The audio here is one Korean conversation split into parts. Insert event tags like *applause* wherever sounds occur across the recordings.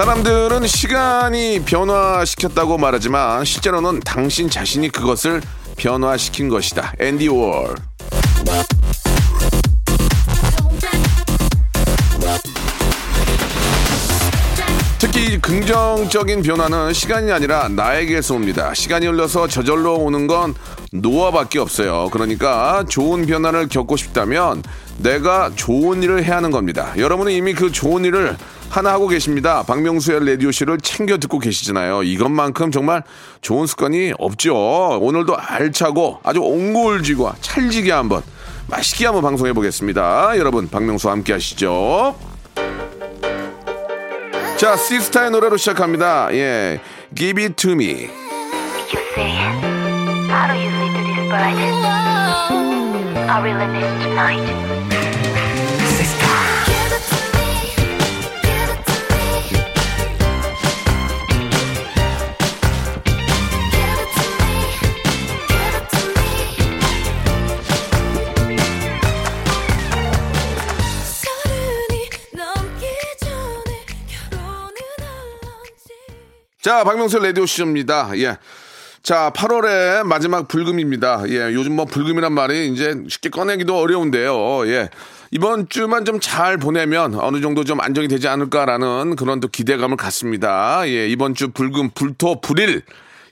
사람들은 시간이 변화시켰다고 말하지만 실제로는 당신 자신이 그것을 변화시킨 것이다. 앤디 월 긍정적인 변화는 시간이 아니라 나에게서 옵니다. 시간이 흘러서 저절로 오는 건 노화밖에 없어요. 그러니까 좋은 변화를 겪고 싶다면 내가 좋은 일을 해야 하는 겁니다. 여러분은 이미 그 좋은 일을 하나 하고 계십니다. 박명수의 라디오쇼를 챙겨 듣고 계시잖아요. 이것만큼 정말 좋은 습관이 없죠. 오늘도 알차고 아주 옹골지고 찰지게 한번 맛있게 한번 방송해 보겠습니다. 여러분 박명수와 함께 하시죠. 자, 시스타의 노래로 시작합니다. 예. Give it to me. You 자, 박명수 라디오 쇼입니다. 예. 자, 8월의 마지막 불금입니다. 예, 요즘 뭐 불금이란 말이 이제 쉽게 꺼내기도 어려운데요. 예. 이번 주만 좀 잘 보내면 어느 정도 좀 안정이 되지 않을까라는 그런 또 기대감을 갖습니다. 예, 이번 주 불금, 불토, 불일.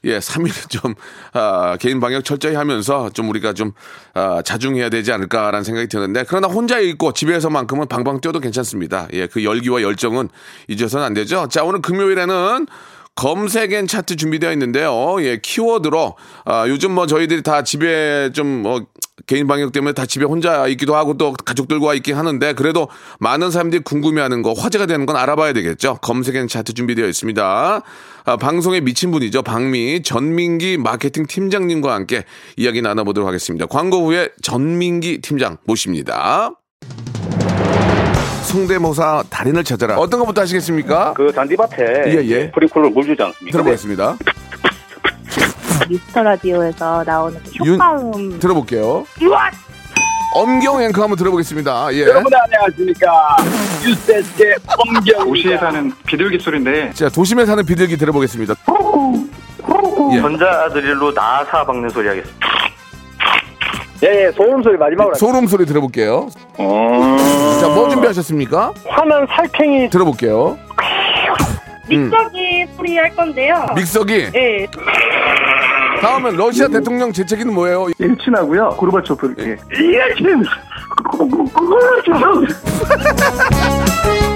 예, 3일 좀, 아, 개인 방역 철저히 하면서 좀 우리가 좀, 아, 자중해야 되지 않을까라는 생각이 드는데, 그러나 혼자 있고 집에서만큼은 방방 뛰어도 괜찮습니다. 예, 그 열기와 열정은 잊어서는 안 되죠. 자, 오늘 금요일에는 검색엔 차트 준비되어 있는데요. 예, 키워드로 아, 요즘 뭐 저희들이 다 집에 좀뭐 개인 방역 때문에 다 집에 혼자 있기도 하고 또 가족들과 있긴 하는데 그래도 많은 사람들이 궁금해하는 거 화제가 되는 건 알아봐야 되겠죠. 검색엔 차트 준비되어 있습니다. 아, 방송에 미친 분이죠. 박미 전민기 마케팅 팀장님과 함께 이야기 나눠보도록 하겠습니다. 광고 후에 전민기 팀장 모십니다. 성대모사 달인을 찾아라. 어떤 것부터 하시겠습니까? 그 잔디밭에 예, 예. 프리콜을 물 주지 않습니까? 들어보겠습니다. 미스터 라디오에서 나오는 그 윤- 효과음 들어볼게요. 엄경 앵커 한번 들어보겠습니다. 예. 여러분 안녕하십니까 유세스의 엄경 도시에 사는 비둘기 소리인데 자, 도심에 사는 비둘기 들어보겠습니다. 예. 전자 드릴로 나사 박는 소리 하겠습니다 예 예 소음 소리 마지막으로 소름 소리 들어볼게요. 자, 뭐 준비하셨습니까? 화난 살쾡이 들어볼게요. 믹서기 소리 할 건데요. 믹서기. 네. 다음은 러시아 대통령 재채기는 뭐예요? 일친하고요 고르바초프 이렇게 *laughs*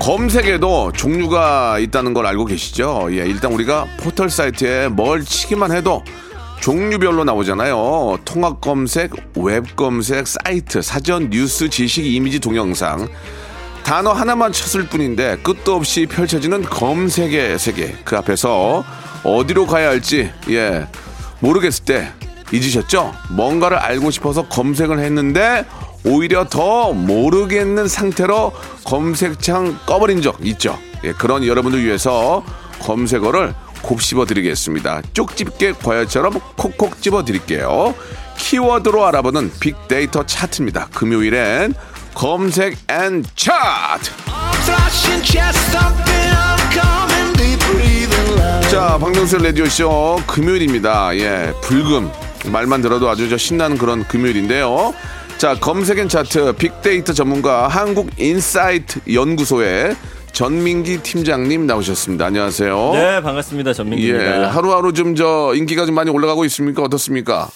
검색에도 종류가 있다는 걸 알고 계시죠? 예, 일단 우리가 포털 사이트에 뭘 치기만 해도 종류별로 나오잖아요. 통합 검색, 웹 검색, 사이트, 사전, 뉴스, 지식, 이미지, 동영상. 단어 하나만 쳤을 뿐인데 끝도 없이 펼쳐지는 검색의 세계. 그 앞에서 어디로 가야 할지, 예, 모르겠을 때 있으셨죠? 뭔가를 알고 싶어서 검색을 했는데 오히려 더 모르겠는 상태로 검색창 꺼버린 적 있죠. 예, 그런 여러분들 위해서 검색어를 곱씹어 드리겠습니다. 쪽집게 과외처럼 콕콕 집어 드릴게요. 키워드로 알아보는 빅데이터 차트입니다. 금요일엔 검색 and 차트. Kong 박명수 라디오쇼 금요일입니다. 예, 불금. 말만 들어도 아주 저 신나는 그런 금요일인데요. 자, 검색엔 차트 빅데이터 전문가 한국인사이트 연구소의 전민기 팀장님 나오셨습니다. 안녕하세요. 네, 반갑습니다. 예, 전민기입니다. 하루하루 좀 저 인기가 좀 많이 올라가고 있습니까? 어떻습니까?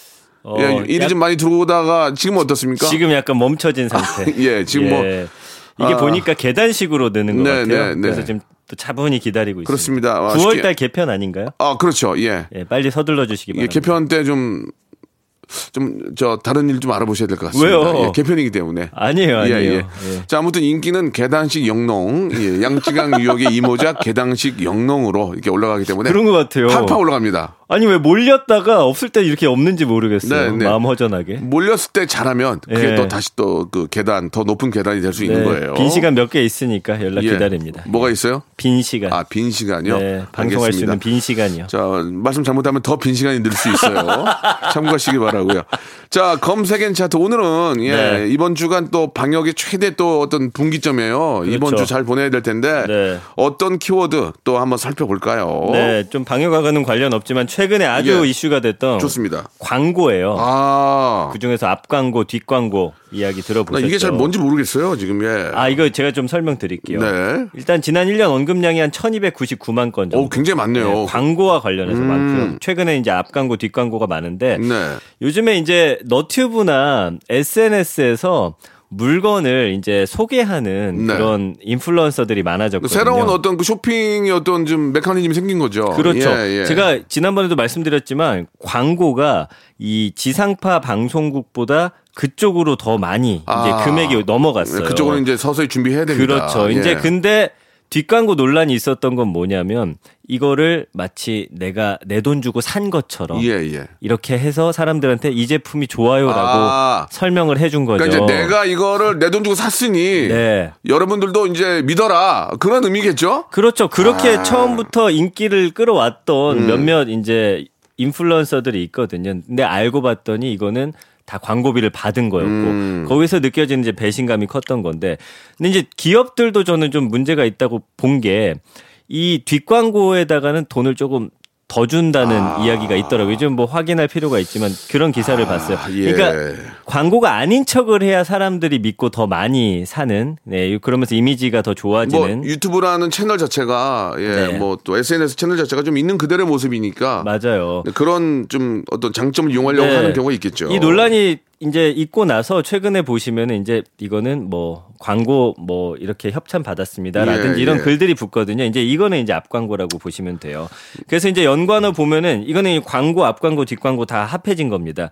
어, 예, 일이 약- 좀 많이 들어오다가 지금 어떻습니까? 지금 약간 멈춰진 상태. *laughs* 예, 지금 뭐 이게 아. 보니까 계단식으로 느는 것 네, 같아요. 네, 네. 그래서 지금 또 차분히 기다리고 있습니다. 그렇습니다. 아, 9월달 쉽게- 개편 아닌가요? 아, 그렇죠. 예. 예, 빨리 서둘러 주시기 예, 바랍니다. 개편 때 좀, 좀, 저, 다른 일 좀 알아보셔야 될 것 같습니다. 왜요? 예, 개편이기 때문에. 아니에요, 아니에요. 예, 예. 예. 자, 아무튼 인기는 계단식 영농, 예, 양쯔강 유역의 이모작 계단식 영농으로 이렇게 올라가기 때문에. 그런 것 같아요. 팍팍 올라갑니다. 아니 왜 몰렸다가 없을 때 이렇게 없는지 모르겠어요. 네, 네. 마음 허전하게. 몰렸을 때 잘하면 그게 예. 또 다시 또 그 계단, 더 높은 계단이 될수 있는 네, 거예요. 빈 시간 몇 개 있으니까 연락 예. 기다립니다. 뭐가 있어요? 빈 시간. 아, 빈 시간이요? 네, 방송할 수 알겠습니다. 있는 빈 시간이요. 자, 말씀 잘못하면 더 빈 시간이 늘 수 있어요. *laughs* 참고하시기 바라고요. 자, 검색엔 차트 오늘은 예, 네. 이번 주간 또 방역의 최대 또 어떤 분기점이에요. 이번 그렇죠. 주잘 보내야 될 텐데 네. 어떤 키워드 또 한번 살펴볼까요? 네, 좀 방역하고는 관련 없지만 최 근에 아주 예. 이슈가 됐던 좋습니다. 광고예요. 아, 그 중에서 앞 광고, 뒷 광고 이야기 나 들어보셨죠? 이게 잘 뭔지 모르겠어요, 지금 예. 아, 이거 제가 좀 설명드릴게요. 네. 일단 지난 1년 언급량이 한 1299만 건 정도. 오, 굉장히 많네요. 네, 광고와 관련해서 음. 많고요. 최근에 이제 앞 광고, 뒷 광고가 많은데 네. 요즘에 이제 너튜브나 SNS에서 물건을 이제 소개하는 네. 그런 인플루언서들이 많아졌거든요. 새로운 어떤 그 쇼핑의 어떤 좀 메커니즘이 생긴 거죠. 그렇죠. 예, 예. 제가 지난번에도 말씀드렸지만 광고가 이 지상파 방송국보다 그쪽으로 더 많이 아. 이제 금액이 넘어갔어요. 그쪽으로 이제 서서히 준비해야 됩니다. 그렇죠. 이제 예. 근데 뒷광고 논란이 있었던 건 뭐냐면 이거를 마치 내가 내 돈 주고 산 것처럼 예, 예. 이렇게 해서 사람들한테 이 제품이 좋아요라고 아. 설명을 해준 거죠. 그러니까 이제 내가 이거를 내 돈 주고 샀으니 네. 여러분들도 이제 믿어라 그런 의미겠죠? 그렇죠. 그렇게 아. 처음부터 인기를 끌어왔던 음. 몇몇 이제 인플루언서들이 있거든요. 근데 알고 봤더니 이거는 다 광고비를 받은 거였고 음. 거기서 느껴지는 이제 배신감이 컸던 건데 근데 이제 기업들도 저는 좀 문제가 있다고 본 게 이 뒷광고에다가는 돈을 조금 더 준다는 아. 이야기가 있더라고요. 좀뭐 확인할 필요가 있지만 그런 기사를 봤어요. 예. 그러니까 광고가 아닌 척을 해야 사람들이 믿고 더 많이 사는 네 그러면서 이미지가 더뭐 좋아지는 유튜브라는 채널 자체가 예, 네. 뭐또 SNS 채널 자체가 좀 있는 그대로의 모습이니까 맞아요. 그런 좀 어떤 장점을 이용하려고 네. 하는 경우가 있겠죠. 이 논란이 이제 있고 나서 최근에 보시면은 이제 이거는 뭐 광고 뭐 이렇게 협찬 받았습니다라든지 예, 이런 예. 글들이 붙거든요. 이제 이거는 이제 앞 광고라고 보시면 돼요. 그래서 이제 연관어 보면은 이거는 이 광고 앞 광고 뒷 광고 다 합해진 겁니다.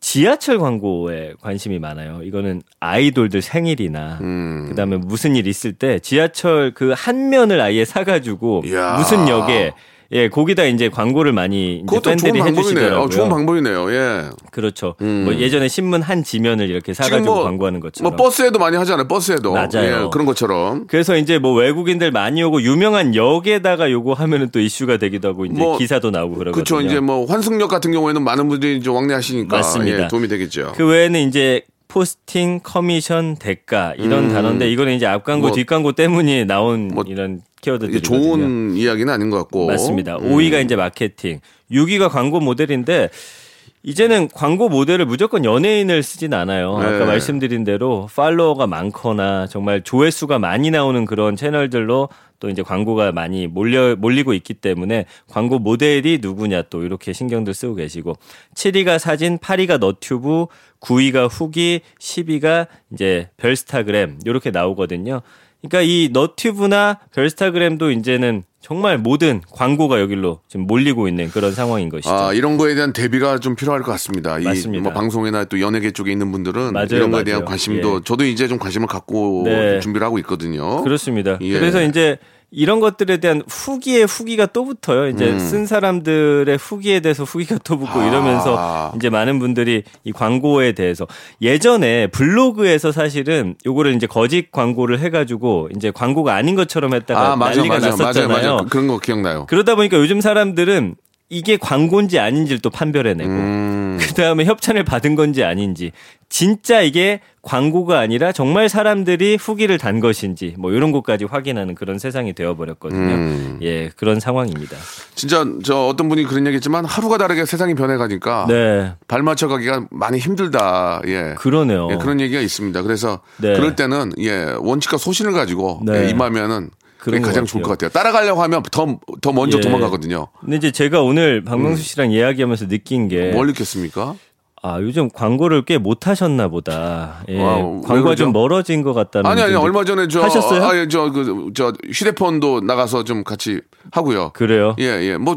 지하철 광고에 관심이 많아요. 이거는 아이돌들 생일이나 음. 그다음에 무슨 일 있을 때 지하철 그 한 면을 아예 사가지고 이야. 무슨 역에 예 거기다 이제 광고를 많이 이제 좋은 팬들이 방법이네요. 해주시더라고요. 어, 좋은 방법이네요. 예. 그렇죠. 음. 뭐 예전에 신문 한 지면을 이렇게 사가지고 뭐, 광고하는 것처럼. 뭐 버스에도 많이 하잖아요. 버스에도 맞아요. 예, 그런 것처럼 그래서 이제 뭐 외국인들 많이 오고 유명한 역에다가 요거 하면은 또 이슈가 되기도 하고 이제 뭐, 기사도 나오고 그러거든요. 그렇죠. 이제 뭐 환승역 같은 경우에는 많은 분들이 이제 왕래하시니까 맞습니다. 예, 도움이 되겠죠. 그 외에는 이제 포스팅, 커미션, 대가 이런 음. 단어인데 이거는 이제 앞광고, 뭐, 뒷광고 때문에 나온 뭐, 이런 이게 키워드들이거든요. 좋은 이야기는 아닌 것 같고 맞습니다. 음. 5위가 이제 마케팅, 6위가 광고 모델인데 이제는 광고 모델을 무조건 연예인을 쓰진 않아요. 네. 아까 말씀드린 대로 팔로워가 많거나 정말 조회수가 많이 나오는 그런 채널들로 또 이제 광고가 많이 몰려 몰리고 있기 때문에 광고 모델이 누구냐 또 이렇게 신경들 쓰고 계시고 7위가 사진, 8위가 너튜브, 9위가 후기, 10위가 이제 별스타그램 이렇게 나오거든요. 그러니까 이 너튜브나 별스타그램도 이제는 정말 모든 광고가 여기로 지금 몰리고 있는 그런 상황인 것이죠. 아, 이런 거에 대한 대비가 좀 필요할 것 같습니다. 맞습니다. 이 뭐 방송이나 또 연예계 쪽에 있는 분들은 맞아요, 이런 거에 대한 맞아요. 관심도 예. 저도 이제 좀 관심을 갖고 네. 준비를 하고 있거든요. 그렇습니다. 예. 그래서 이제 이런 것들에 대한 후기에 후기가 또 붙어요. 이제 음. 쓴 사람들의 후기에 대해서 후기가 또 붙고 아. 이러면서 이제 많은 분들이 이 광고에 대해서 예전에 블로그에서 사실은 요거를 이제 거짓 광고를 해가지고 이제 광고가 아닌 것처럼 했다가 아, 맞아, 난리가 맞아, 맞아, 났었잖아요. 맞아. 그런 거 기억나요. 그러다 보니까 요즘 사람들은 이게 광고인지 아닌지를 또 판별해내고 음. 그 다음에 협찬을 받은 건지 아닌지 진짜 이게 광고가 아니라 정말 사람들이 후기를 단 것인지 뭐 이런 것까지 확인하는 그런 세상이 되어버렸거든요. 음. 예 그런 상황입니다. 진짜 저 어떤 분이 그런 얘기했지만 하루가 다르게 세상이 변해가니까 네. 발 맞춰가기가 많이 힘들다. 예. 그러네요. 예, 그런 얘기가 있습니다. 그래서 네. 그럴 때는 예 원칙과 소신을 가지고 네. 예, 임하면은 그게 가장 좋을. 것 같아요. 따라가려고 하면 더 더 먼저 예. 도망가거든요. 근데 이제 제가 오늘 박명수 씨랑 이야기하면서 느낀 게 뭘 느꼈습니까? 아, 요즘 광고를 꽤 못 하셨나 보다. 예. 왜 광고가? 좀 멀어진 것 같다는. 아니 아니 좀 얼마 전에 저 하셨어요? 아, 예, 저그 저 휴대폰도 나가서 좀 같이 하고요. 그래요. 예, 예. 뭐,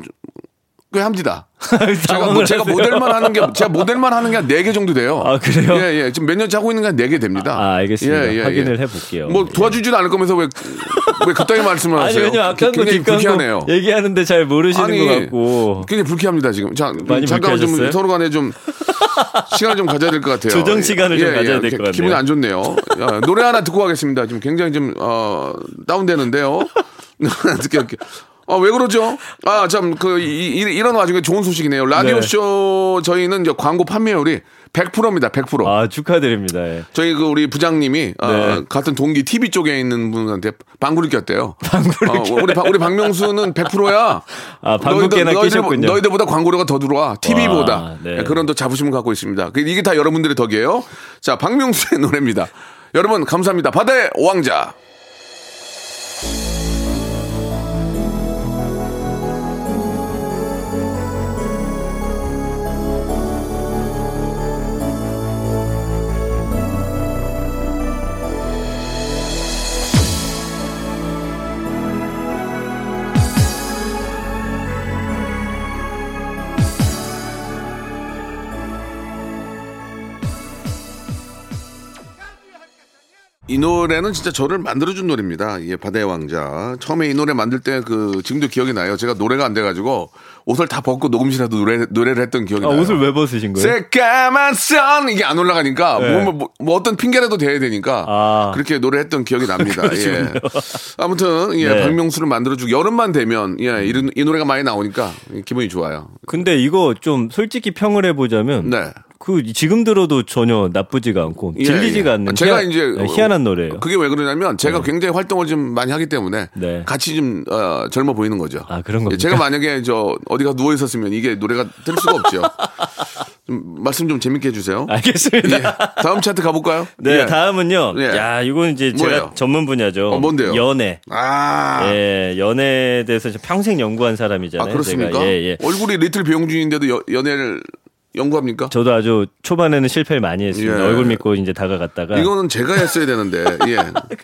꽤 합니다. *laughs* 제가, 뭐, 제가. 모델만 하는 게, 제가 모델만 하는 게한 4개 정도 돼요. 아, 그래요? 예, 예. 지금 몇 년째 하고 있는 게한 4개 됩니다. 아, 알겠습니다. 예, 예, 확인을 예. 해볼게요. 뭐 도와주지도 않을 거면서 왜, 왜 그따위 말씀을 아니, 하세요? 왜냐면 아까 거 굉장히 불쾌하네요. 얘기하는데 잘 모르시는 것 같고. 굉장히 불쾌합니다, 지금. 자, 많이 잠깐 좀 불쾌하셨어요? 서로 간에 좀 시간을 좀 가져야 될 것 같아요. 조정 시간을 좀 가져야 될것 기- 같네요. 기분이 안 좋네요. 야, 노래 하나 듣고 가겠습니다. 지금 굉장히 좀, 어, 다운되는데요. *laughs* 듣게, 듣게. 아, 왜 그러죠? 아, 참, 그, 이, 이- 이런 와중에 좋은 소식이네요. 라디오쇼 저희는 이제 광고 판매율이 100%입니다, 100%. 아, 축하드립니다. 예. 저희 그 우리 부장님이 어, 네. 같은 동기 TV 쪽에 있는 분한테 방구를 꼈대요. 방구를 어, 우리 박- 우리 박명수는 100%야. 아, 방구깨나 끼셨군요. 너희들보다 광고료가 더 들어와. TV보다. 와, 네. 그런 또 자부심을 갖고 있습니다. 그- 이게 다 여러분들의 덕이에요. 자, 박명수의 노래입니다. 여러분 감사합니다. 바다의 왕자. 이 노래는 진짜 저를 만들어준 노래입니다. 예, 바다의 왕자. 처음에 이 노래 만들 때 그 지금도 기억이 나요. 제가 노래가 안 돼가지고 옷을 다 벗고 녹음실에도 노래, 노래를 했던 기억이 아, 나요. 옷을 왜 벗으신 거예요? 새까만 선 이게 안 올라가니까 네. 뭐, 뭐, 뭐 어떤 핑계라도 대야 되니까 아. 그렇게 노래했던 기억이 납니다. *laughs* 예. 아무튼 예, 네. 박명수를 만들어주고 여름만 되면 예, 이, 이 노래가 많이 나오니까 기분이 좋아요. 근데 이거 좀 솔직히 평을 해보자면. 네. 그 지금 들어도 전혀 나쁘지가 않고 예, 질리지가 예. 않는 제가 희한, 이제 네, 희한한 노래예요. 그게 왜 그러냐면 제가 굉장히 활동을 좀 많이 하기 때문에 네. 같이 좀 어, 젊어 보이는 거죠. 아, 그런 겁니까? 예, 제가 만약에 저 어디가 누워 있었으면 이게 노래가 들 수가 없죠. *laughs* 좀 말씀 좀 재밌게 해주세요. 알겠습니다. 예. 다음 차트 가볼까요? 네, 예. 다음은요. 예. 야, 이건 이제 뭐예요? 제가 전문 분야죠. 어, 뭔데요? 연애. 아, 예, 연애에 대해서 평생 연구한 사람이잖아요. 아 그렇습니까? 제가. 예, 예. 얼굴이 리틀 배용준인데도 여- 연애를 연구합니까? 저도 아주 초반에는 실패를 많이 했습니다. 예. 얼굴 믿고 이제 다가갔다가. 이거는 제가 했어야 되는데 *laughs* 예?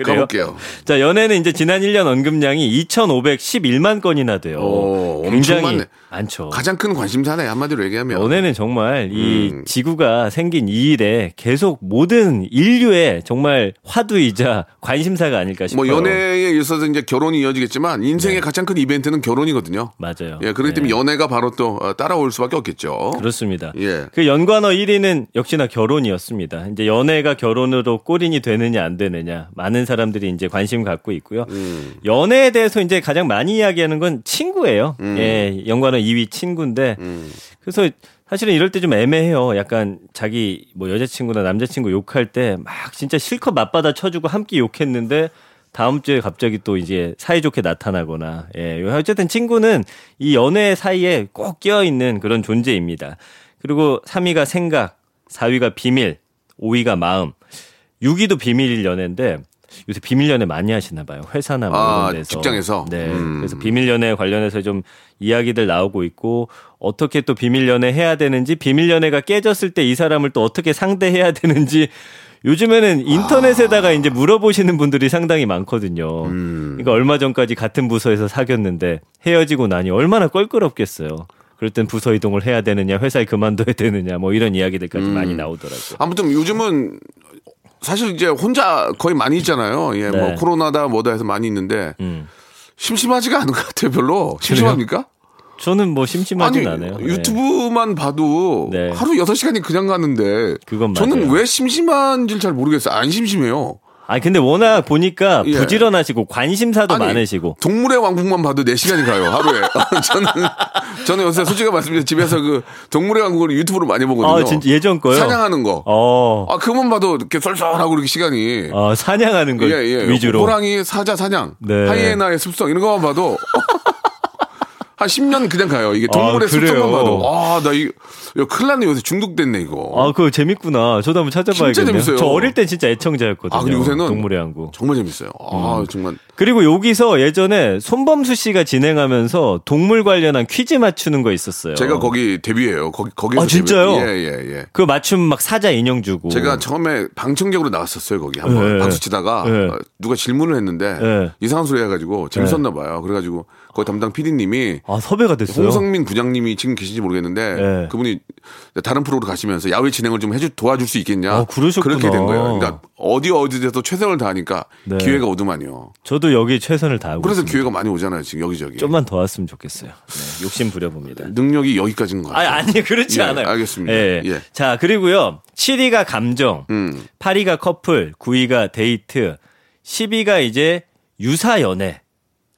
가볼게요. 자, 연애는 이제 지난 1년 언급량이 2,511만 건이나 돼요. 오, 엄청 굉장히 많네. 많죠. 가장 큰 관심사네 한마디로 얘기하면. 연애는 정말 이 음. 지구가 생긴 이 일에 계속 모든 인류의 정말 화두이자 관심사가 아닐까 싶어요. 뭐 연애에 있어서 이제 결혼이 이어지겠지만 인생의 가장 큰 이벤트는 결혼이거든요. 맞아요. 예, 그렇기 때문에 네. 연애가 바로 또 어, 따라올 수밖에 없겠죠. 그렇습니다. 예. 그 연관어 1위는 역시나 결혼이었습니다. 이제 연애가 결혼으로 꼬린이 되느냐 안 되느냐 많은 사람들이 이제 관심 갖고 있고요. 음. 연애에 대해서 이제 가장 많이 이야기하는 건 친구예요. 음. 예, 연관어 2위 친구인데 그래서 사실은 이럴 때 좀 애매해요. 약간 자기 뭐 여자친구나 남자친구 욕할 때 막 진짜 실컷 맞받아 쳐주고 함께 욕했는데 다음 주에 갑자기 또 이제 사이좋게 나타나거나 예 어쨌든 친구는 이 연애 사이에 꼭 끼어 있는 그런 존재입니다. 그리고 3위가 생각, 4위가 비밀, 5위가 마음, 6위도 비밀 연애인데 요새 비밀 연애 많이 하시나 봐요. 회사나 뭐 아, 이런 데서. 직장에서? 네. 음. 그래서 비밀 연애 관련해서 좀 이야기들 나오고 있고 어떻게 또 비밀 연애 해야 되는지 비밀 연애가 깨졌을 때 이 사람을 또 어떻게 상대해야 되는지 요즘에는 인터넷에다가 이제 물어보시는 분들이 상당히 많거든요. 음. 그러니까 얼마 전까지 같은 부서에서 사귀었는데 헤어지고 나니 얼마나 껄끄럽겠어요. 그럴 땐 부서 이동을 해야 되느냐, 회사에 그만둬야 되느냐, 뭐 이런 이야기들까지 음. 많이 나오더라고요. 아무튼 요즘은 사실 이제 혼자 거의 많이 있잖아요. 예, 뭐 네. 코로나다 뭐다 해서 많이 있는데 음. 심심하지가 않은 것 같아요, 별로. 심심합니까? 저는 뭐 심심하진 아니, 않아요. 네. 유튜브만 봐도 네. 하루 6시간이 그냥 가는데 그건 저는 맞아요. 왜 심심한지를 잘 모르겠어요. 안 심심해요. 아니 근데 워낙 보니까 예. 부지런하시고 관심사도 아니, 많으시고 동물의 왕국만 봐도 4시간이 가요, 하루에. *laughs* *laughs* 저는, 저는 요새 솔직히 말씀드리면 집에서 그 동물의 왕국을 유튜브로 많이 보거든요. 아 진짜 예전 거요. 사냥하는 거. 어. 아, 그것만 봐도 이렇게 썰썰하고 이렇게 시간이. 어, 사냥하는 거 예, 예. 위주로. 호랑이, 사자 사냥, 네. 하이에나의 습성 이런 것만 봐도 *laughs* 한 10년 그냥 가요. 이게 아, 동물의 그래요? 습성만 봐도. 아, 나 이거, 이거 큰일 났네. 요새 중독됐네, 이거. 아, 그거 재밌구나. 저도 한번 찾아봐야겠네요. 진짜 재밌어요. 저 어릴 땐 진짜 애청자였거든요. 아, 근데 요새는 동물의 왕국. 정말 재밌어요. 아, 음. 정말. 그리고 여기서 예전에 손범수 씨가 진행하면서 동물 관련한 퀴즈 맞추는 거 있었어요. 제가 거기 데뷔해요. 거기, 거기서. 아, 진짜요? 데뷔- 예, 예, 예. 그 맞춤 막 사자 인형 주고. 제가 처음에 방청객으로 나왔었어요 거기 한번 네. 박수 치다가 네. 어, 누가 질문을 했는데 네. 이상한 소리 해가지고 재밌었나 봐요. 그래가지고 거기 담당 PD님이 아, 섭외가 됐어요. 홍성민 부장님이 지금 계신지 모르겠는데 네. 그분이 다른 프로로 가시면서 야외 진행을 좀 해주 도와줄 수 있겠냐 아, 그러셨구나. 그렇게 된 거예요. 그러니까 어디 어디에서 최선을 다하니까 네. 기회가 오더만요. 저도 여기 최선을 다하고 그래서 있습니다. 기회가 많이 오잖아요 지금 여기저기. 좀만 더 왔으면 좋겠어요. 네, 욕심 부려봅니다. 능력이 여기까지인 것 같아요. 아니, 그렇지 예, 않아요. 알겠습니다. 예. 예. 자, 그리고요. 7위가 감정, 음. 8위가 커플, 9위가 데이트, 10위가 이제 유사 연애.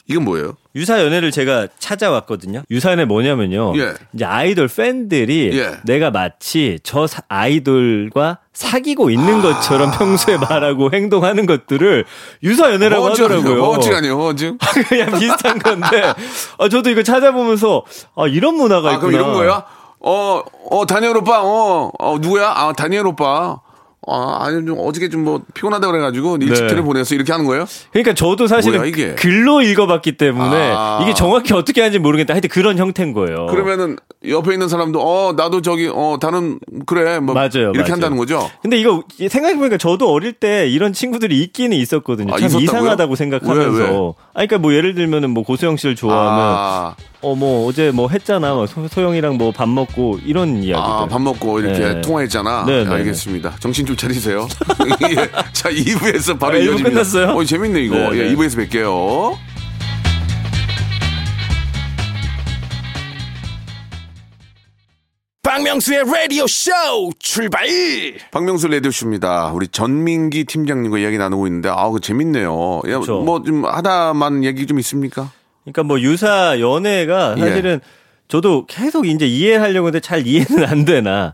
이건 뭐예요? 유사 연애를 제가 찾아왔거든요. 유사 연애 뭐냐면요. 예. 이제 아이돌 팬들이 예. 내가 마치 저 사- 아이돌과 사귀고 있는 것처럼 평소에 말하고 행동하는 것들을 유사 연애라고 하더라고요. 허언증 아니에요 허언증? 그냥 비슷한 건데 아, 저도 이거 찾아보면서 아, 이런 문화가 아, 있구나. 그럼 이런 거야? 어, 어, 다니엘 오빠, 어, 어, 누구야? 아, 다니엘 오빠. 아, 아니, 좀 어저께 좀 뭐 피곤하다 그래가지고 일찍 네. 들을 보냈어. 이렇게 하는 거예요? 그러니까 저도 사실은 뭐야, 이게? 글로 읽어봤기 때문에 아. 이게 정확히 어떻게 하는지 모르겠다. 하여튼 그런 형태인 거예요. 그러면은 옆에 있는 사람도, 어, 나도 저기, 어, 다른, 그래. 뭐. 맞아요, 이렇게 맞아요. 한다는 거죠? 근데 이거 생각해보니까 저도 어릴 때 이런 친구들이 있기는 있었거든요. 아, 참 있었다고요? 이상하다고 생각하면서. 왜, 왜? 아, 그러니까 뭐 예를 들면은 뭐 고소영 씨를 좋아하면 아, 어 뭐 어제 뭐 했잖아. 뭐 소, 소영이랑 뭐 밥 먹고 이런 이야기들. 아, 밥 먹고 이렇게 네. 통화했잖아. 네, 네, 알겠습니다. 정신 좀 차리세요. *laughs* *laughs* 예. 자, 2부에서 바로 아, 이어집니다. 끝났어요? 어, 재밌네, 이거. 네, 예, 네. 2부에서 뵐게요. 박명수의 라디오 쇼 출발 박명수 레디오 쇼입니다. 우리 전민기 팀장님과 이야기 나누고 있는데, 아우, 그 재밌네요. 야, 그쵸. 뭐, 좀 하다만 얘기 좀 있습니까? 그러니까 뭐 유사 연애가 예. 사실은 저도 계속 이제 이해하려고 했는데 잘 이해는 안 되나.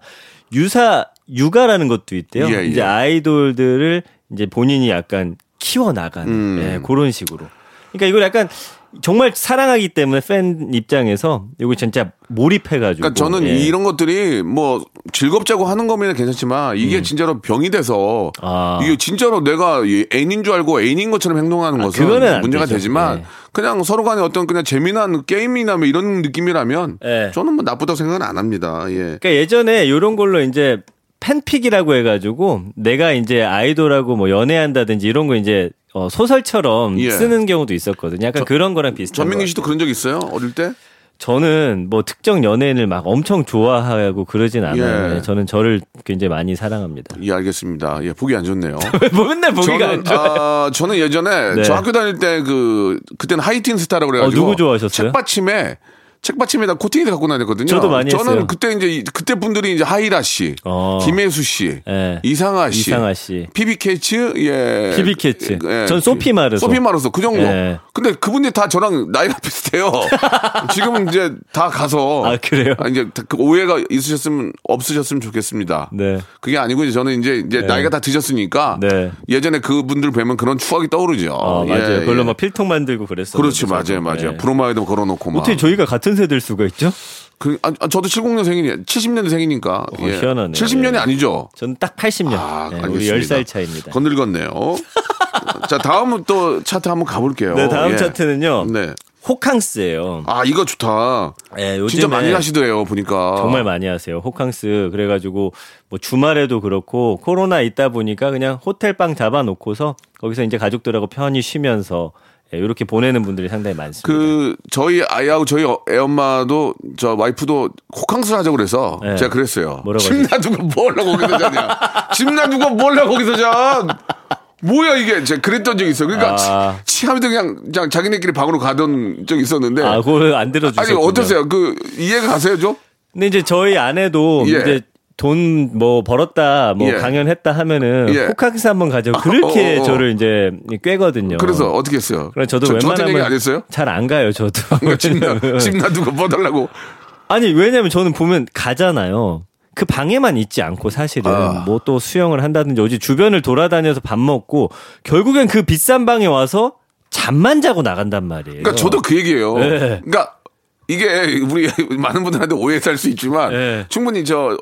유사 육아라는 것도 있대요. 예, 예. 이제 아이돌들을 이제 본인이 약간 키워 나가는 음. 예, 그런 식으로. 그러니까 이걸 약간 정말 사랑하기 때문에 팬 입장에서 이거 진짜 몰입해가지고. 그러니까 저는 예. 이런 것들이 뭐 즐겁자고 하는 거면 괜찮지만 이게 진짜로 병이 돼서 음. 아. 이게 진짜로 내가 이 애인인 줄 알고 애인인 것처럼 행동하는 아, 것은 안 문제가 되죠. 되지만 네. 그냥 서로 간에 어떤 그냥 재미난 게임이나 뭐 이런 느낌이라면 예. 저는 뭐 나쁘다고 생각은 안 합니다. 예. 그러니까 예전에 이런 걸로 이제 팬픽이라고 해가지고 내가 이제 아이돌하고 뭐 연애한다든지 이런 거 이제 어, 소설처럼 예. 쓰는 경우도 있었거든요. 약간 그런 거랑 비슷한 전민기 거. 씨도 그런 적 있어요? 어릴 때? 저는 뭐 특정 연예인을 막 엄청 좋아하고 그러진 않아요. 예. 저는 저를 굉장히 많이 사랑합니다. 예, 알겠습니다. 예, 보기 안 좋네요. *laughs* 뭐 맨날 보기가 안 좋아요. 아, 저는 예전에 네. 저 학교 다닐 때 그 그때는 하이틴 스타라고 그래가지고 어, 누구 좋아하셨어요? 책받침에 책받침에다 코팅해서 갖고 다녔거든요. 저도 많이 저는 했어요. 그때 이제 이- 그때 분들이 이제 하희라 씨, 어. 김혜수 씨, 예. 이상아 씨, 이상아 씨. 피비 케이츠, 예, 피비 케이츠. 예, 전 소피 마르소. 소피 마르소 그 정도. 예. 근데 그분들이 다 저랑 나이가 *laughs* 비슷해요. *laughs* 지금은 이제 다 가서 아, 그래요? 아, 이제 그 오해가 있으셨으면 없으셨으면 좋겠습니다. 네. 그게 아니고 이제 저는 이제 이제 네. 나이가 다 드셨으니까 네. 예전에 그분들 뵈면 그런 추억이 떠오르죠. 어, 맞아요. 예, 그걸로 예. 막 필통 만들고 그랬어요. 그렇지 맞아요 맞아요. 브로마이드 걸어놓고 막. 어떻게 저희가 같은 세대일 수가 있죠? 그, 아, 아, 저도 70년생이니 70년생이니까. 어, 희한하네요. 70년이 예. 아니죠. 저는 딱 80년. 아, 네, 우리 알겠습니다. 10살 차이입니다. 건들건네요. *laughs* 자 다음은 또 차트 한번 가볼게요. 네, 다음 예. 차트는요. 네. 호캉스예요. 아 이거 좋다. 예, 요즘에 진짜 많이 하시더래요 보니까. 정말 많이 하세요. 호캉스. 그래가지고 뭐 주말에도 그렇고 코로나 있다 보니까 그냥 호텔 방 잡아놓고서 거기서 이제 가족들하고 편히 쉬면서 예, 이렇게 보내는 분들이 상당히 많습니다. 그 저희 아이하고 저희 어- 애엄마도 저 와이프도 호캉스를 하자고 그래서 네. 제가 그랬어요. 뭐라고 집 놔두고 뭘라 거기서 자냐? 집 놔두고 뭘라 거기서 자? 뭐야 이게? 제가 그랬던 적이 있어요. 그러니까 아. 치- 치하면서 그냥, 그냥 자기네끼리 방으로 가던 적이 있었는데. 아, 그걸 안 아니 들어주셨군요. 어떠세요? 그 이해가 가세요 좀? 근데 이제 저희 아내도 예. 이제 돈 뭐 벌었다, 뭐 예. 강연했다 하면은 예. 호캉스 한번 가자고 그렇게 어, 어, 어. 저를 이제 꿰거든요. 그래서 어떻게 했어요? 그래 저도 저, 웬만하면 안 했어요? 잘 안 가요, 저도. 집, 놔두고 뭐 달라고? 아니 왜냐면 저는 보면 가잖아요. 그 방에만 있지 않고 사실은 아. 뭐또 수영을 한다든지 어디 주변을 돌아다녀서 밥 먹고 결국엔 그 비싼 방에 와서 잠만 자고 나간단 말이에요. 그러니까 저도 그 얘기예요. 네. 그러니까 이게 우리 *laughs* 많은 분들한테 오해할 수 있지만 네. 충분히 저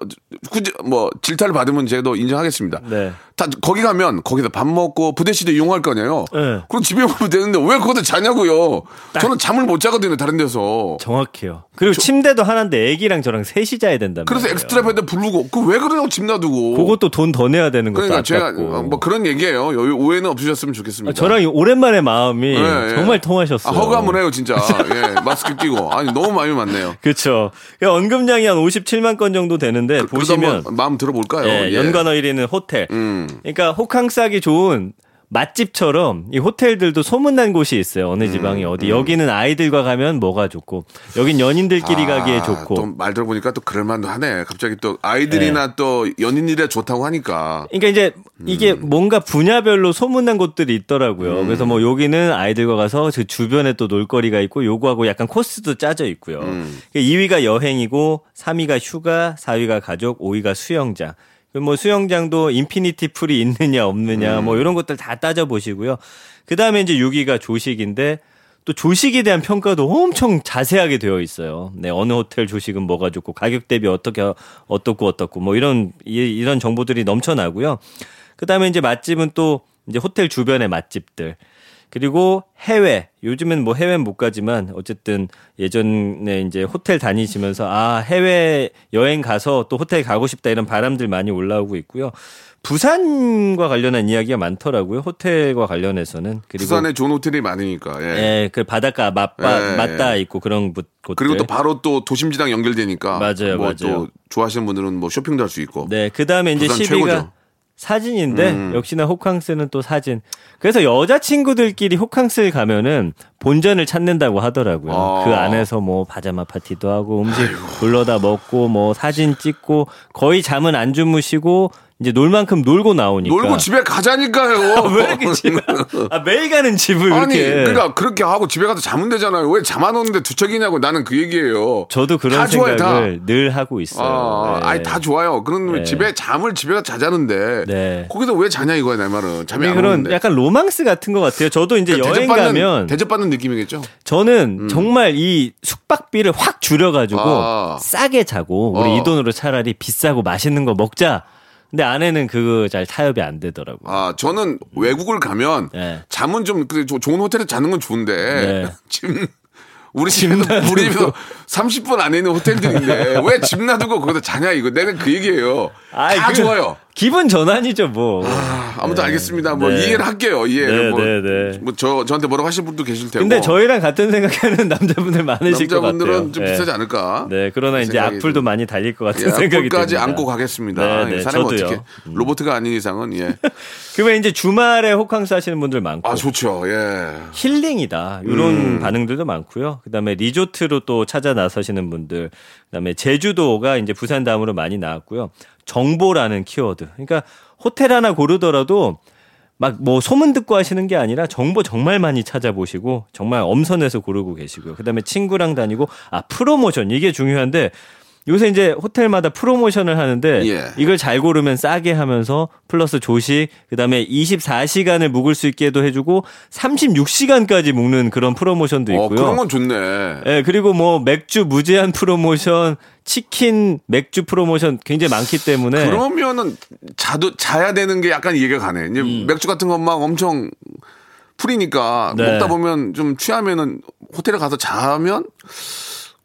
후지 뭐 질타를 받으면 제도 인정하겠습니다. 네. 다 거기 가면 거기서 밥 먹고 부대 씨도 이용할 거 아니에요. 네. 그럼 집에 오면 되는데 왜 거기서 자냐고요. 저는 잠을 못 자거든요 다른 데서. 정확해요. 그리고 침대도 하나인데 애기랑 저랑 셋이 자야 된다. 그래서 extra bed 부르고 그 왜 그러냐고 집 놔두고. 그것도 돈 더 내야 되는 것도 그러니까 제가. 어, 뭐 그런 얘기예요. 오해는 없으셨으면 좋겠습니다. 아, 저랑 오랜만에 마음이 예, 예. 정말 통하셨어요. 아, 한번 해요 진짜. *laughs* 예, 마스크 끼고. 아니 너무 마음이 많네요. *laughs* 그렇죠. 언급량이 한 57만 건 정도 되는데 그래도 보시면 마음 들어볼까요? 예, 예. 연관어 1위는 호텔. 음. 그러니까 호캉스 하기 좋은 맛집처럼 이 호텔들도 소문난 곳이 있어요. 어느 지방이 음, 어디. 여기는 아이들과 가면 뭐가 좋고 여긴 연인들끼리 가기에 좋고. 아, 또말 들어보니까 또 그럴만도 하네. 갑자기 또 아이들이나 또 연인이라 좋다고 하니까. 그러니까 이제 이게 음. 뭔가 분야별로 소문난 곳들이 있더라고요. 그래서 뭐 여기는 아이들과 가서 그 주변에 또 놀거리가 있고 요거하고 약간 코스도 짜져 있고요. 음. 2위가 여행이고 3위가 휴가, 4위가 가족, 5위가 수영장. 그뭐 수영장도 infinity pool이 있느냐 없느냐 음. 뭐 이런 것들 다 따져 보시고요. 그다음에 이제 6위가 조식인데 또 조식에 대한 평가도 엄청 자세하게 되어 있어요. 네, 어느 호텔 조식은 뭐가 좋고 가격 대비 어떻게 어떻고 어떻고 뭐 이런 이- 이런 정보들이 넘쳐나고요. 그다음에 이제 맛집은 또 이제 호텔 주변의 맛집들. 그리고 해외 요즘은 뭐 해외는 못 가지만 어쨌든 예전에 이제 호텔 다니시면서 아 해외 여행 가서 또 호텔 가고 싶다 이런 바람들 많이 올라오고 있고요. 부산과 관련한 이야기가 많더라고요. 호텔과 관련해서는 그리고 부산에 좋은 호텔이 많으니까. 예. 예, 그 바닷가 맞바, 예, 예. 있고 그런 곳- 곳들. 그리고 또 바로 또 도심지랑 연결되니까. 맞아요, 뭐 맞아요. 또 좋아하시는 분들은 뭐 쇼핑도 할 수 있고. 네, 그 다음에 이제 10위가 최고죠. 사진인데 음. 역시나 호캉스는 또 사진. 그래서 여자 친구들끼리 호캉스를 가면은 본전을 찾는다고 하더라고요. 아. 그 안에서 뭐 파자마 파티도 하고 음식 불러다 먹고 뭐 사진 찍고 거의 잠은 안 주무시고 이제 놀 만큼 놀고 나오니까. 놀고 집에 가자니까요. *laughs* 왜 이렇게 집에 *laughs* 아, 매일 가는 집을 아니, 그렇게. 그러니까 그렇게 하고 집에 가서 자면 되잖아요. 왜 잠 안 오는데 두척이냐고 나는 그 얘기예요. 저도 그런 다 좋아요, 생각을 늘 하고 있어요. 아, 네. 아니 다 좋아요. 그런 네. 집에 잠을 집에 가서 자자는데 네. 거기서 왜 자냐 이거야 내 말은 잠이 근데 안 오는데. 약간 로망스 같은 것 같아요. 저도 이제 그러니까 여행 대접받는 가면 대접받는 느낌이겠죠. 저는 정말 이 숙박비를 확 줄여가지고 아. 싸게 자고 우리 어. 이 돈으로 차라리 비싸고 맛있는 거 먹자. 근데 아내는 그거 잘 타협이 안 되더라고요. 아 저는 외국을 가면 네. 잠은 좀 그래, 조- 좋은 호텔에 자는 건 좋은데 네. *laughs* 지금 우리 집에서 우리 집에서 30분 안에 있는 호텔들인데 *laughs* 왜 집 놔두고 거기서 자냐 이거 내가 그 얘기예요. 아이, 다 그- 좋아요. 기분 전환이죠, 뭐. 아, 아무튼 알겠습니다. 뭐 네. 이해를 할게요. 이해를 네, 뭐, 네, 네. 뭐 저, 저한테 뭐라고 하실 분도 계실 테고. 근데 저희랑 같은 생각하는 *laughs* 남자분들 많으실 것 같아요. 남자분들은 좀 네. 비싸지 않을까? 네, 그러나 이제 악플도 좀- 많이 달릴 것 같은 예, 생각이 듭니다. 안고 가겠습니다. 네, 네, 예, 사람은 저도요. 어떻게 로보트가 아닌 이상은 예. *laughs* 그러면 이제 주말에 호캉스 하시는 분들 많고 아 좋죠. 예. 힐링이다 이런 음. 반응들도 많고요. 그다음에 리조트로 또 찾아 나서시는 분들, 그다음에 제주도가 이제 부산 다음으로 많이 나왔고요. 정보라는 키워드. 그러니까 호텔 하나 고르더라도 막 뭐 소문 듣고 하시는 게 아니라 정보 정말 많이 찾아보시고 정말 엄선해서 고르고 계시고요. 그다음에 친구랑 다니고 아 프로모션 이게 중요한데 요새 이제 호텔마다 프로모션을 하는데 예. 이걸 잘 고르면 싸게 하면서 플러스 조식 그다음에 24시간을 묵을 수 있게도 해주고 36시간까지 묵는 그런 프로모션도 어, 있고요. 그런 건 좋네. 예, 그리고 뭐 맥주 무제한 프로모션, 치킨 맥주 프로모션 굉장히 많기 때문에 그러면은 자도 자야 되는 게 약간 이해가 가네. 이제 맥주 같은 건막 엄청 풀이니까 음. 네. 먹다 보면 좀 취하면은 호텔에 가서 자면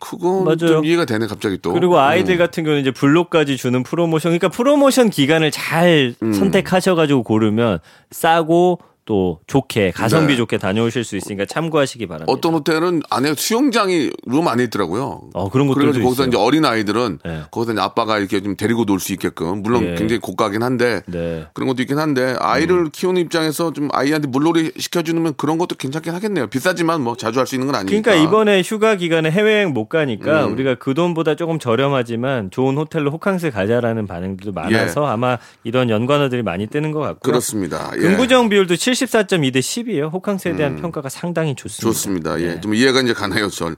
그건 맞아요. 좀 이해가 되네 갑자기 또. 그리고 아이들 음. 같은 경우는 이제 블록까지 주는 프로모션, 그러니까 프로모션 기간을 잘 음. 선택하셔가지고 고르면 싸고 또 좋게 가성비 네. 좋게 다녀오실 수 있으니까 참고하시기 바랍니다. 어떤 호텔은 안에 수영장이 룸 안에 있더라고요. 어, 그런 것들도 그래서 거기서 있어요. 이제 어린 아이들은 네. 거기서 아빠가 이렇게 좀 데리고 놀 수 있게끔 물론 예. 굉장히 고가긴 한데 네. 그런 것도 있긴 한데 아이를 음. 키우는 입장에서 좀 아이한테 물놀이 시켜주면 그런 것도 괜찮긴 하겠네요. 비싸지만 뭐 자주 할 수 있는 건 아니니까. 그러니까 이번에 휴가 기간에 해외여행 못 가니까 음. 우리가 그 돈보다 조금 저렴하지만 좋은 호텔로 호캉스 가자라는 반응들도 많아서 아마 이런 연관어들이 많이 뜨는 것 같고요. 예. 그렇습니다. 예. 긍부정 비율도 74.2 대 10이에요. 호캉스에 대한 평가가 상당히 좋습니다. 음. 좋습니다. 예. 네. 좀 이해가 이제 가나요, 전.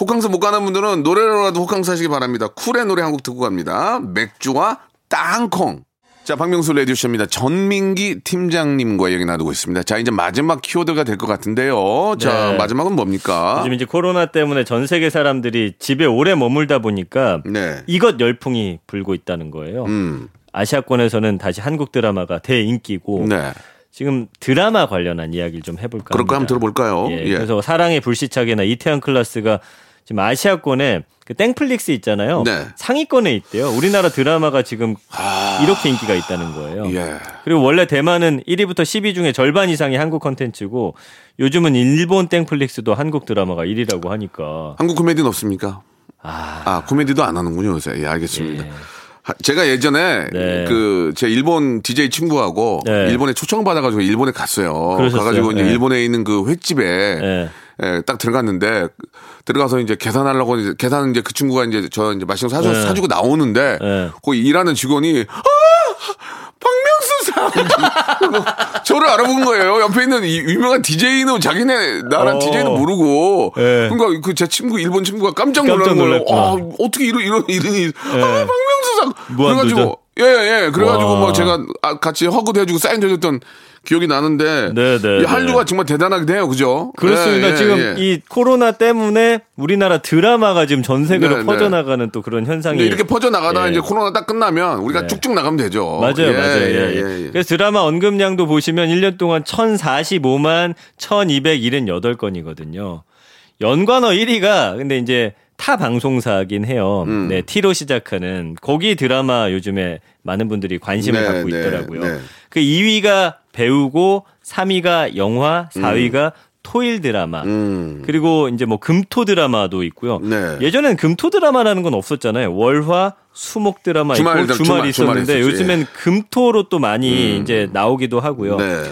호캉스 못 가는 분들은 노래로라도 호캉스 하시기 바랍니다. 쿨의 노래 한 곡 듣고 갑니다. 맥주와 땅콩. 자, 박명수 레디오쇼입니다. 전민기 팀장님과 얘기 나누고 있습니다. 자, 이제 마지막 키워드가 될 것 같은데요. 자, 네. 마지막은 뭡니까? 요즘 이제 코로나 때문에 전 세계 사람들이 집에 오래 머물다 보니까 네. 이것 열풍이 불고 있다는 거예요. 음, 아시아권에서는 다시 한국 드라마가 대인기고 네. 지금 드라마 관련한 이야기를 좀 해볼까 그럴까 한번. 들어볼까요? 예, 예. 그래서 사랑의 불시착이나 이태원 클라스가 지금 아시아권에 그 땡플릭스 있잖아요. 네. 아. 상위권에 있대요. 우리나라 드라마가 지금 이렇게 인기가 있다는 거예요. 예. 그리고 원래 대만은 1위부터 10위 중에 절반 이상이 한국 컨텐츠고 요즘은 일본 땡플릭스도 한국 드라마가 1위라고 하니까 한국 코미디는 없습니까? 아, 아, 코미디도 안 하는군요, 요새. 예, 알겠습니다. 예. 하- 제가 예전에 네. 그제 일본 DJ 친구하고 네. 일본에 초청 받아가지고 일본에 갔어요. 그러셨어요? 가가지고 이제 네. 일본에 있는 그 횟집에 예. 예, 딱 들어갔는데 들어가서 이제 계산하려고 이제 계산 이제 그 친구가 이제 저 이제 맛있는 거 사주, 네. 사주고 나오는데 네. 거기 일하는 직원이 아 박명수 사 *laughs* 저를 알아본 거예요. 옆에 있는 이 유명한 DJ는 자기네 나라 어. DJ는 모르고 네. 그러니까 그 제 친구 일본 친구가 깜짝 놀란 거예요. 아, 어떻게 이런 이런 이름이 아 박명 무한도전? 그래가지고 예예 그래가지고 와. 뭐 제가 아, 같이 허그도 해주고 사인도 해줬던 기억이 나는데 네, 네, 이 한류가 네. 정말 대단하긴 해요, 그죠? 그렇습니다. 예, 예, 지금 예. 이 코로나 때문에 우리나라 드라마가 지금 전 세계로 네, 네. 퍼져나가는 또 그런 현상이 이렇게 퍼져 나가다가 예. 이제 코로나 딱 끝나면 우리가 네. 쭉쭉 나가면 되죠. 맞아요, 예, 맞아요. 예, 예, 예. 예. 그래서 드라마 언급량도 보시면 1년 동안 1045만 1278건이거든요. 연관어 1위가 근데 이제 타 방송사긴 해요. 음. 네, T로 시작하는 거기 드라마 요즘에 많은 분들이 관심을 네, 갖고 네, 있더라고요. 네. 그 2위가 배우고 3위가 영화, 4위가 토일 드라마. 음. 그리고 이제 뭐 금토 드라마도 있고요. 네. 예전엔 금토 드라마라는 건 없었잖아요. 월화, 수목 드라마 주말, 있고 주말, 주말 있었는데 있었지. 요즘엔 금토로 또 많이 음. 이제 나오기도 하고요. 네.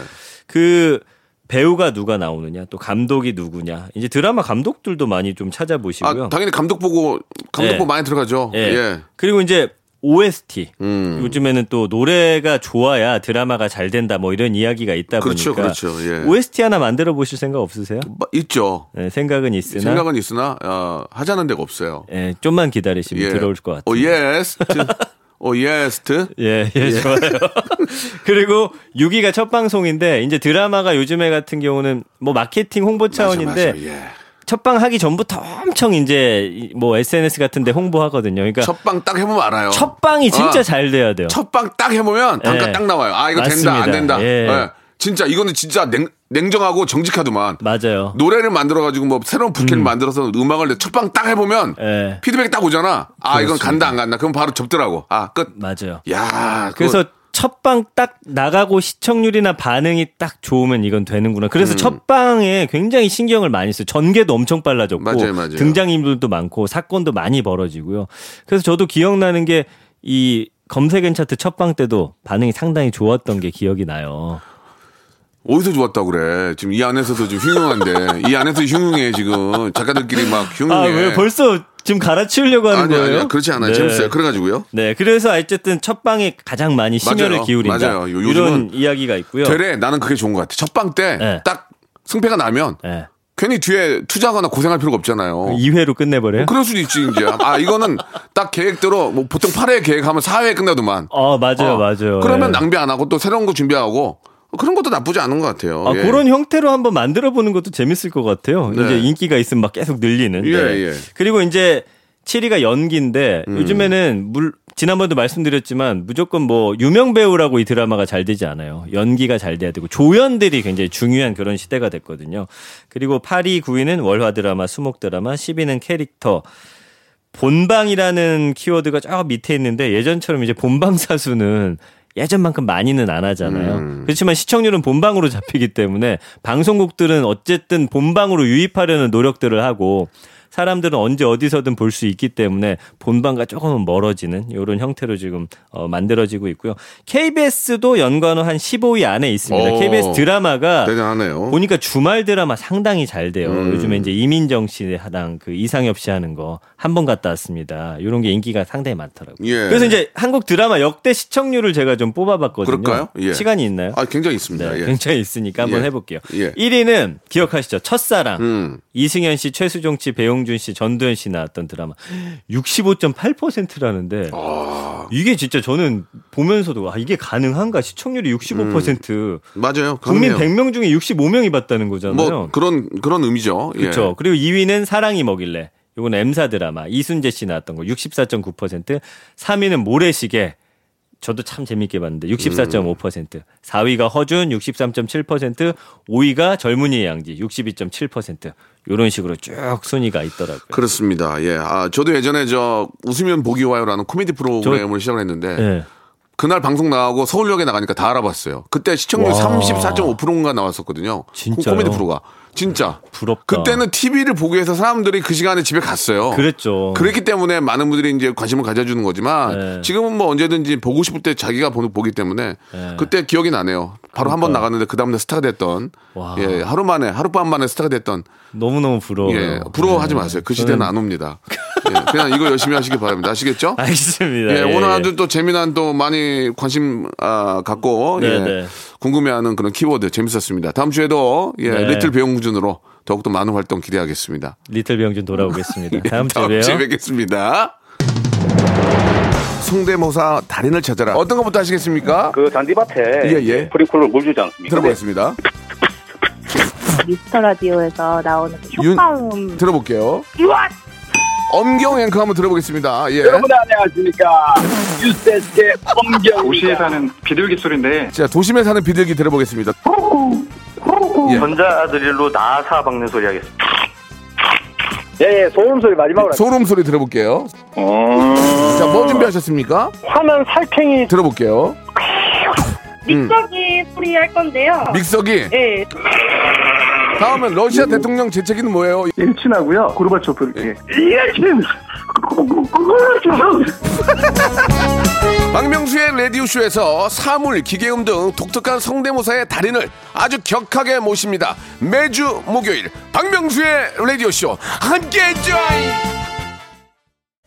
그 배우가 누가 나오느냐, 또 감독이 누구냐. 이제 드라마 감독들도 많이 좀 찾아보시고요. 아, 당연히 감독 보고 감독 예. 보고 많이 들어가죠. 예. 예. 그리고 이제 OST. 음. 요즘에는 또 노래가 좋아야 드라마가 잘 된다 뭐 이런 이야기가 있다 그렇죠, 보니까 그렇죠. 예. OST 하나 만들어 보실 생각 없으세요? 뭐, 있죠. 네, 생각은 있으나 생각은 있으나 어, 하자는 데가 없어요. 예, 좀만 기다리시면 예. 들어올 것 같아요. Oh yes. *laughs* Oh yes. 예, 예, 좋아요. *laughs* 그리고 6위가 첫 방송인데 이제 드라마가 요즘에 같은 경우는 뭐 마케팅 홍보 차원인데 맞아, 맞아. 예. 첫방 하기 전부터 엄청 이제 이- 뭐 SNS 같은데 홍보하거든요. 그러니까 첫, 첫방 딱 해보면 알아요. 방이 진짜 어. 잘 돼야 돼요. 첫방 딱 해보면 단가 예. 딱 나와요. 아 이거 된다 맞습니다. 안 된다. 예. 예. 진짜 이거는 진짜 냉, 냉정하고 정직하더만. 맞아요. 노래를 만들어가지고 뭐 새로운 부캐를 만들어서 음악을 내 첫방 딱 해보면 예. 피드백이 딱 오잖아. 아 이건 간다 안 간다. 그럼 바로 접더라고. 아 끝. 맞아요. 야. 그래서 첫방 딱 나가고 시청률이나 반응이 딱 좋으면 이건 되는구나. 그래서 음. 첫 방에 굉장히 신경을 많이 써요. 전개도 엄청 빨라졌고 맞아요, 맞아요. 등장인물도 많고 사건도 많이 벌어지고요. 그래서 저도 기억나는 게 이 검색엔 차트 첫방 때도 반응이 상당히 좋았던 게 기억이 나요. 어디서 좋았다고 그래. 지금 이 안에서도 지금 흉흉한데 이 안에서 흉흉해 지금 작가들끼리 막 흉흉해. 아, 왜 벌써 지금 갈아치우려고 하는 아니 거예요? 아니 그렇지 않아요. 네. 재밌어요. 그래가지고요. 네, 그래서 어쨌든 첫 방에 가장 많이 심혈을 맞아요. 기울인다. 맞아요. 요- 이런 이야기가 있고요. 되레 나는 그게 좋은 것 같아. 첫 방때 네. 딱 승패가 나면 네. 괜히 뒤에 투자하거나 고생할 필요가 없잖아요. 2회로 끝내버려요? 그럴 수도 있지 이제. 아 이거는 딱 계획대로 뭐 보통 8회 계획하면 4회 끝나더만. 어, 맞아요, 어, 맞아요. 그러면 예. 낭비 안 하고 또 새로운 거 준비하고 그런 것도 나쁘지 않은 것 같아요. 아, 예. 그런 형태로 한번 만들어 보는 것도 재밌을 것 같아요. 네. 이제 인기가 있으면 막 계속 늘리는. 예, 네. 예. 그리고 이제 7위가 연기인데 음. 요즘에는 물 지난번에도 말씀드렸지만 무조건 뭐 유명 배우라고 이 드라마가 잘 되지 않아요. 연기가 잘 돼야 되고 조연들이 굉장히 중요한 그런 시대가 됐거든요. 그리고 8위, 9위는 월화 드라마, 수목 드라마, 10위는 캐릭터. 본방이라는 키워드가 저 밑에 있는데 예전처럼 이제 본방 사수는 예전만큼 많이는 안 하잖아요. 음. 그렇지만 시청률은 본방으로 잡히기 때문에 방송국들은 어쨌든 본방으로 유입하려는 노력들을 하고 사람들은 언제 어디서든 볼 수 있기 때문에 본방과 조금은 멀어지는 이런 형태로 지금 어, 만들어지고 있고요. KBS도 연관어 한 15위 안에 있습니다. 오. KBS 드라마가 대단하네요. 보니까 주말 드라마 상당히 잘 돼요. 음. 요즘에 이제 이민정 씨 하당 그 이상엽 씨 하는 거 한 번 갔다 왔습니다. 이런 게 인기가 상당히 많더라고요. 예. 그래서 이제 한국 드라마 역대 시청률을 제가 좀 뽑아봤거든요. 그럴까요? 예. 시간이 있나요? 아 굉장히 있습니다. 네, 예. 굉장히 있으니까 한번 예. 해볼게요. 예. 1위는 기억하시죠? 첫사랑. 음. 이승현 씨, 최수종 씨, 배용 준 배용준 씨, 전도연 씨 나왔던 드라마 65.8%라는데 아. 이게 진짜 저는 보면서도 아 이게 가능한가 시청률이 65% 맞아요. 국민 가능해요. 100명 중에 65명이 봤다는 거잖아요. 뭐 그런 그런 의미죠. 예. 그렇죠. 그리고 2위는 사랑이 뭐길래. 요건 M사 드라마 이순재 씨 나왔던 거 64.9%. 3위는 모래시계. 저도 참 재밌게 봤는데 64.5%. 4위가 허준 63.7%. 5위가 젊은이의 양지 62.7%. 요런 식으로 쭉 순위가 있더라고요. 그렇습니다. 예. 아, 저도 예전에 저 웃으면 보기 와요라는 코미디 프로그램을 시작을 했는데 네. 그날 방송 나가고 서울역에 나가니까 다 알아봤어요. 그때 시청률 와. 34.5%인가 나왔었거든요. 진짜요? 코미디 프로가. 진짜. 부럽다. 그때는 TV를 보기 위해서 사람들이 그 시간에 집에 갔어요. 그랬죠. 그랬기 때문에 많은 분들이 이제 관심을 가져주는 거지만 네. 지금은 뭐 언제든지 보고 싶을 때 자기가 보, 보기 때문에 네. 그때 기억이 나네요. 바로 한번 그러니까요. 나갔는데 그 다음날 스타가 됐던 와. 예 하루 만에 하룻밤 만에 스타가 됐던 너무 너무 부러워요. 예 부러워하지 네. 마세요. 그 시대는 저는- 안 옵니다. 예, 그냥 이거 열심히 하시기 바랍니다. 아시겠죠? *laughs* 알겠습니다. 예, 오늘 아주 또 재미난 또 많이 관심 아, 갖고 네, 예, 네. 궁금해하는 그런 키워드 재밌었습니다. 다음 주에도 예, 네. little 배용준으로 더욱더 많은 활동 기대하겠습니다. little 병준 돌아오겠습니다. *laughs* 다음 주에 다음 봬요. 주에 뵙겠습니다. 성대모사 달인을 찾아라. 어떤 것부터 하시겠습니까? 그 잔디밭에 예, 예. 스프링클러로 물 주지 않습니까? 들어보겠습니다. 미스터 라디오에서 나오는 그 윤- 효과음. 들어볼게요. 엄경 앵커 한번 들어보겠습니다. 예. 안녕하십니까 유세스의 엄경 도시에 사는 비둘기 소리인데 자, 도심에 사는 비둘기 들어보겠습니다. 예. 전자드릴로 나사 박는 소리 하겠습니다. 예, 예, 소음 소리 마지막으로. 소름 소리 들어볼게요. 자, 뭐 준비하셨습니까? 화난 살쾡이 들어볼게요. 믹서기 소리 할 건데요. 믹서기. 예. 다음은 러시아 대통령 재채기는 뭐예요? 일친하고요. 고르바초프 예. 박명수의 라디오쇼에서 사물, 기계음 등 독특한 성대모사의 달인을 아주 격하게 모십니다. 매주 목요일 박명수의 라디오쇼 함께해 줘요.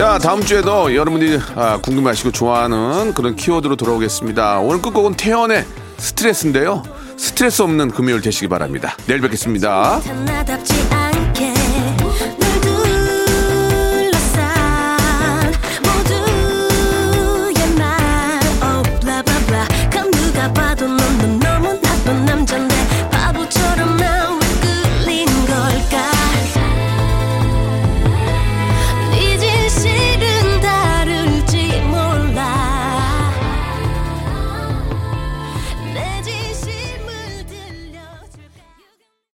자, 다음 주에도 여러분들이 아, 궁금하시고 좋아하는 그런 키워드로 돌아오겠습니다. 오늘 끝곡은 태연의 스트레스인데요. 스트레스 없는 금요일 되시기 바랍니다. 내일 뵙겠습니다.